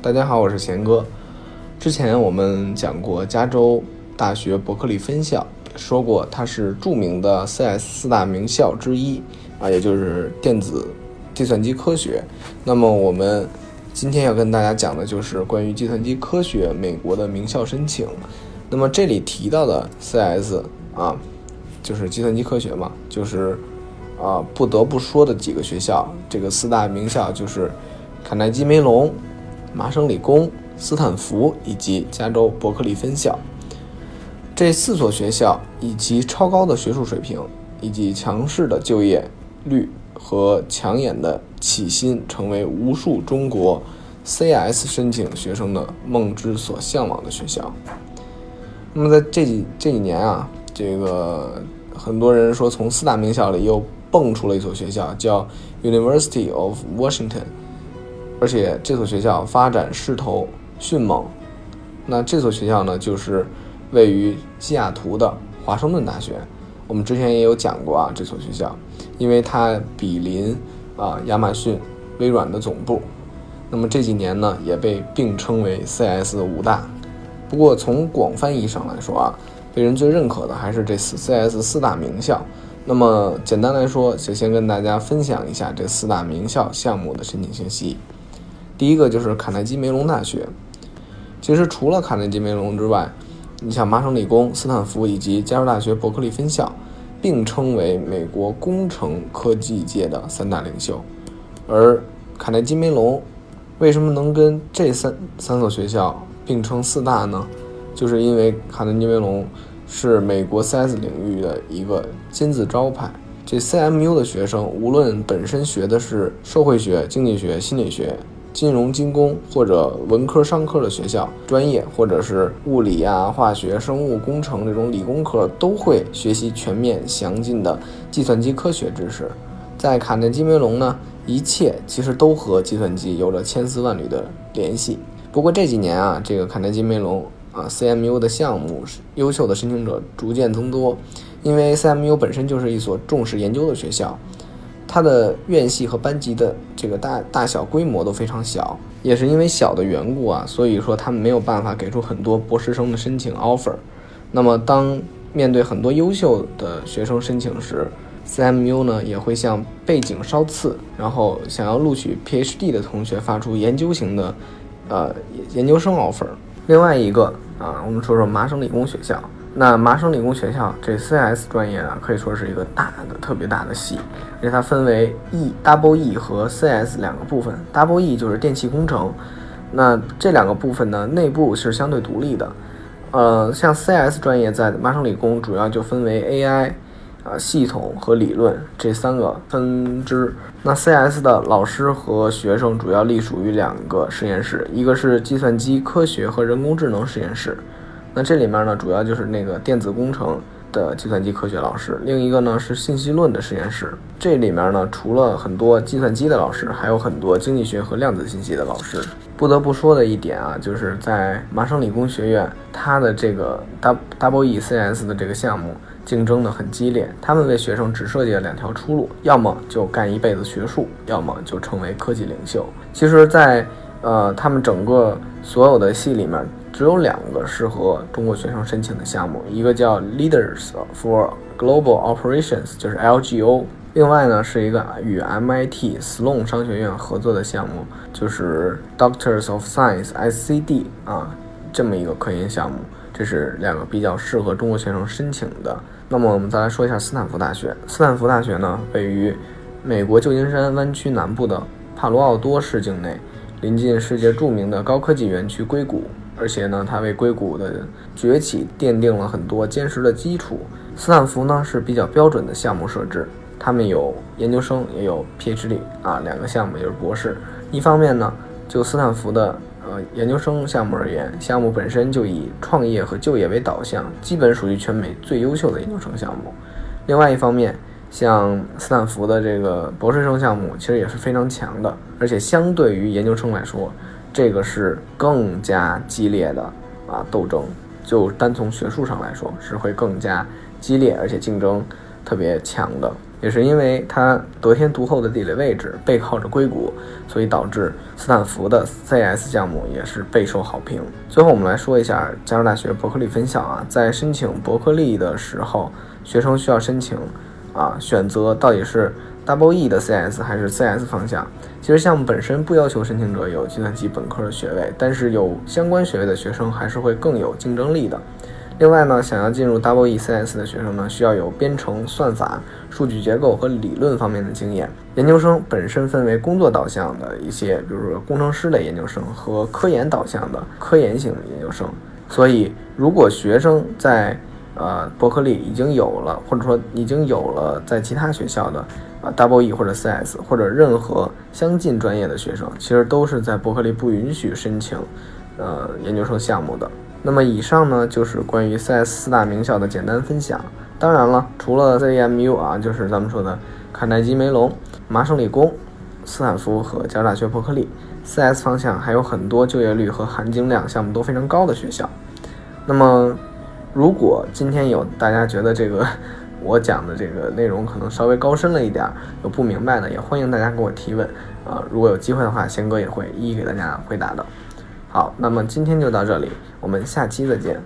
大家好，我是贤哥。之前我们讲过加州大学伯克利分校，说过它是著名的 CS 四大名校之一啊，也就是电子计算机科学。那么我们今天要跟大家讲的就是关于计算机科学美国的名校申请。那么这里提到的 CS 啊，就是计算机科学嘛，就是啊不得不说的几个学校，这个四大名校就是卡耐基梅隆、麻省理工、斯坦福以及加州伯克利分校。这四所学校以其超高的学术水平，以及强势的就业率和抢眼的起薪，成为无数中国 CS 申请学生的梦之所向往的学校。那么在这几这几年啊，这个很多人说从四大名校里又蹦出了一所学校，叫 University of Washington，而且这所学校发展势头迅猛。那这所学校呢，就是位于西雅图的华盛顿大学。我们之前也有讲过啊，这所学校，因为它比邻啊亚马逊、微软的总部。那么这几年呢，也被并称为 CS 五大。不过从广泛意义上来说啊，被人最认可的还是这四 CS 四大名校。那么简单来说，就先跟大家分享一下这四大名校项目的申请信息。第一个就是卡耐基梅隆大学。其实除了卡耐基梅隆之外，你像麻省理工、斯坦福以及加州大学伯克利分校，并称为美国工程科技界的三大领袖。而卡耐基梅隆为什么能跟这三三所学校？并称四大呢，就是因为卡耐基梅隆是美国 CS 领域的一个金字招牌。这 CMU 的学生，无论本身学的是社会学、经济学、心理学、金融、精工或者文科、商科的学校专业，或者是物理啊、化学、生物、工程这种理工科，都会学习全面详尽的计算机科学知识。在卡内基梅隆呢，一切其实都和计算机有着千丝万缕的联系。不过这几年啊，这个卡内基梅隆啊 CMU 的项目，优秀的申请者逐渐增多。因为 CMU 本身就是一所重视研究的学校，它的院系和班级的这个大大小规模都非常小，也是因为小的缘故啊，所以说他们没有办法给出很多博士生的申请 offer。那么当面对很多优秀的学生申请时，CMU 呢也会向背景稍次，然后想要录取 PhD 的同学发出研究型的。呃，研究生 offer。另外一个啊，我们说说麻省理工学校。那麻省理工学校这 CS 专业啊，可以说是一个大的、特别大的系，而且它分为 E、Double E 和 CS 两个部分。Double E 就是电气工程，那这两个部分呢，内部是相对独立的。呃，像 CS 专业在麻省理工主要就分为 AI。啊，系统和理论这三个分支。那 CS 的老师和学生主要隶属于两个实验室，一个是计算机科学和人工智能实验室。那这里面呢，主要就是那个电子工程的计算机科学老师。另一个呢是信息论的实验室。这里面呢，除了很多计算机的老师，还有很多经济学和量子信息的老师。不得不说的一点啊，就是在麻省理工学院，它的这个 W W E C S 的这个项目。竞争的很激烈，他们为学生只设计了两条出路，要么就干一辈子学术，要么就成为科技领袖。其实，在呃他们整个所有的系里面，只有两个适合中国学生申请的项目，一个叫 Leaders for Global Operations，就是 LGO；另外呢是一个与 MIT Sloan 商学院合作的项目，就是 Doctors of Science（SCD） 啊，这么一个科研项目。这是两个比较适合中国学生申请的。那么我们再来说一下斯坦福大学。斯坦福大学呢，位于美国旧金山湾区南部的帕罗奥多市境内，临近世界著名的高科技园区硅谷，而且呢，它为硅谷的崛起奠定了很多坚实的基础。斯坦福呢是比较标准的项目设置，他们有研究生，也有 PhD 啊，两个项目就是博士。一方面呢，就斯坦福的。呃，研究生项目而言，项目本身就以创业和就业为导向，基本属于全美最优秀的研究生项目。另外一方面，像斯坦福的这个博士生项目，其实也是非常强的，而且相对于研究生来说，这个是更加激烈的啊斗争。就单从学术上来说，是会更加激烈，而且竞争特别强的。也是因为它得天独厚的地理位置，背靠着硅谷，所以导致斯坦福的 CS 项目也是备受好评。最后我们来说一下加州大学伯克利分校啊，在申请伯克利的时候，学生需要申请啊选择到底是 Double E 的 CS 还是 CS 方向。其实项目本身不要求申请者有计算机本科的学位，但是有相关学位的学生还是会更有竞争力的。另外呢，想要进入 Double E CS 的学生呢，需要有编程、算法、数据结构和理论方面的经验。研究生本身分为工作导向的一些，比如说工程师类研究生和科研导向的科研型研究生。所以，如果学生在呃伯克利已经有了，或者说已经有了在其他学校的啊 Double E 或者 CS 或者任何相近专业的学生，其实都是在伯克利不允许申请呃研究生项目的。那么以上呢就是关于 CS 四大名校的简单分享。当然了，除了 CMU 啊，就是咱们说的卡耐基梅隆、麻省理工、斯坦福和加州大学伯克利，CS 方向还有很多就业率和含金量项目都非常高的学校。那么，如果今天有大家觉得这个我讲的这个内容可能稍微高深了一点，有不明白的，也欢迎大家给我提问啊。如果有机会的话，贤哥也会一一给大家回答的。好，那么今天就到这里，我们下期再见。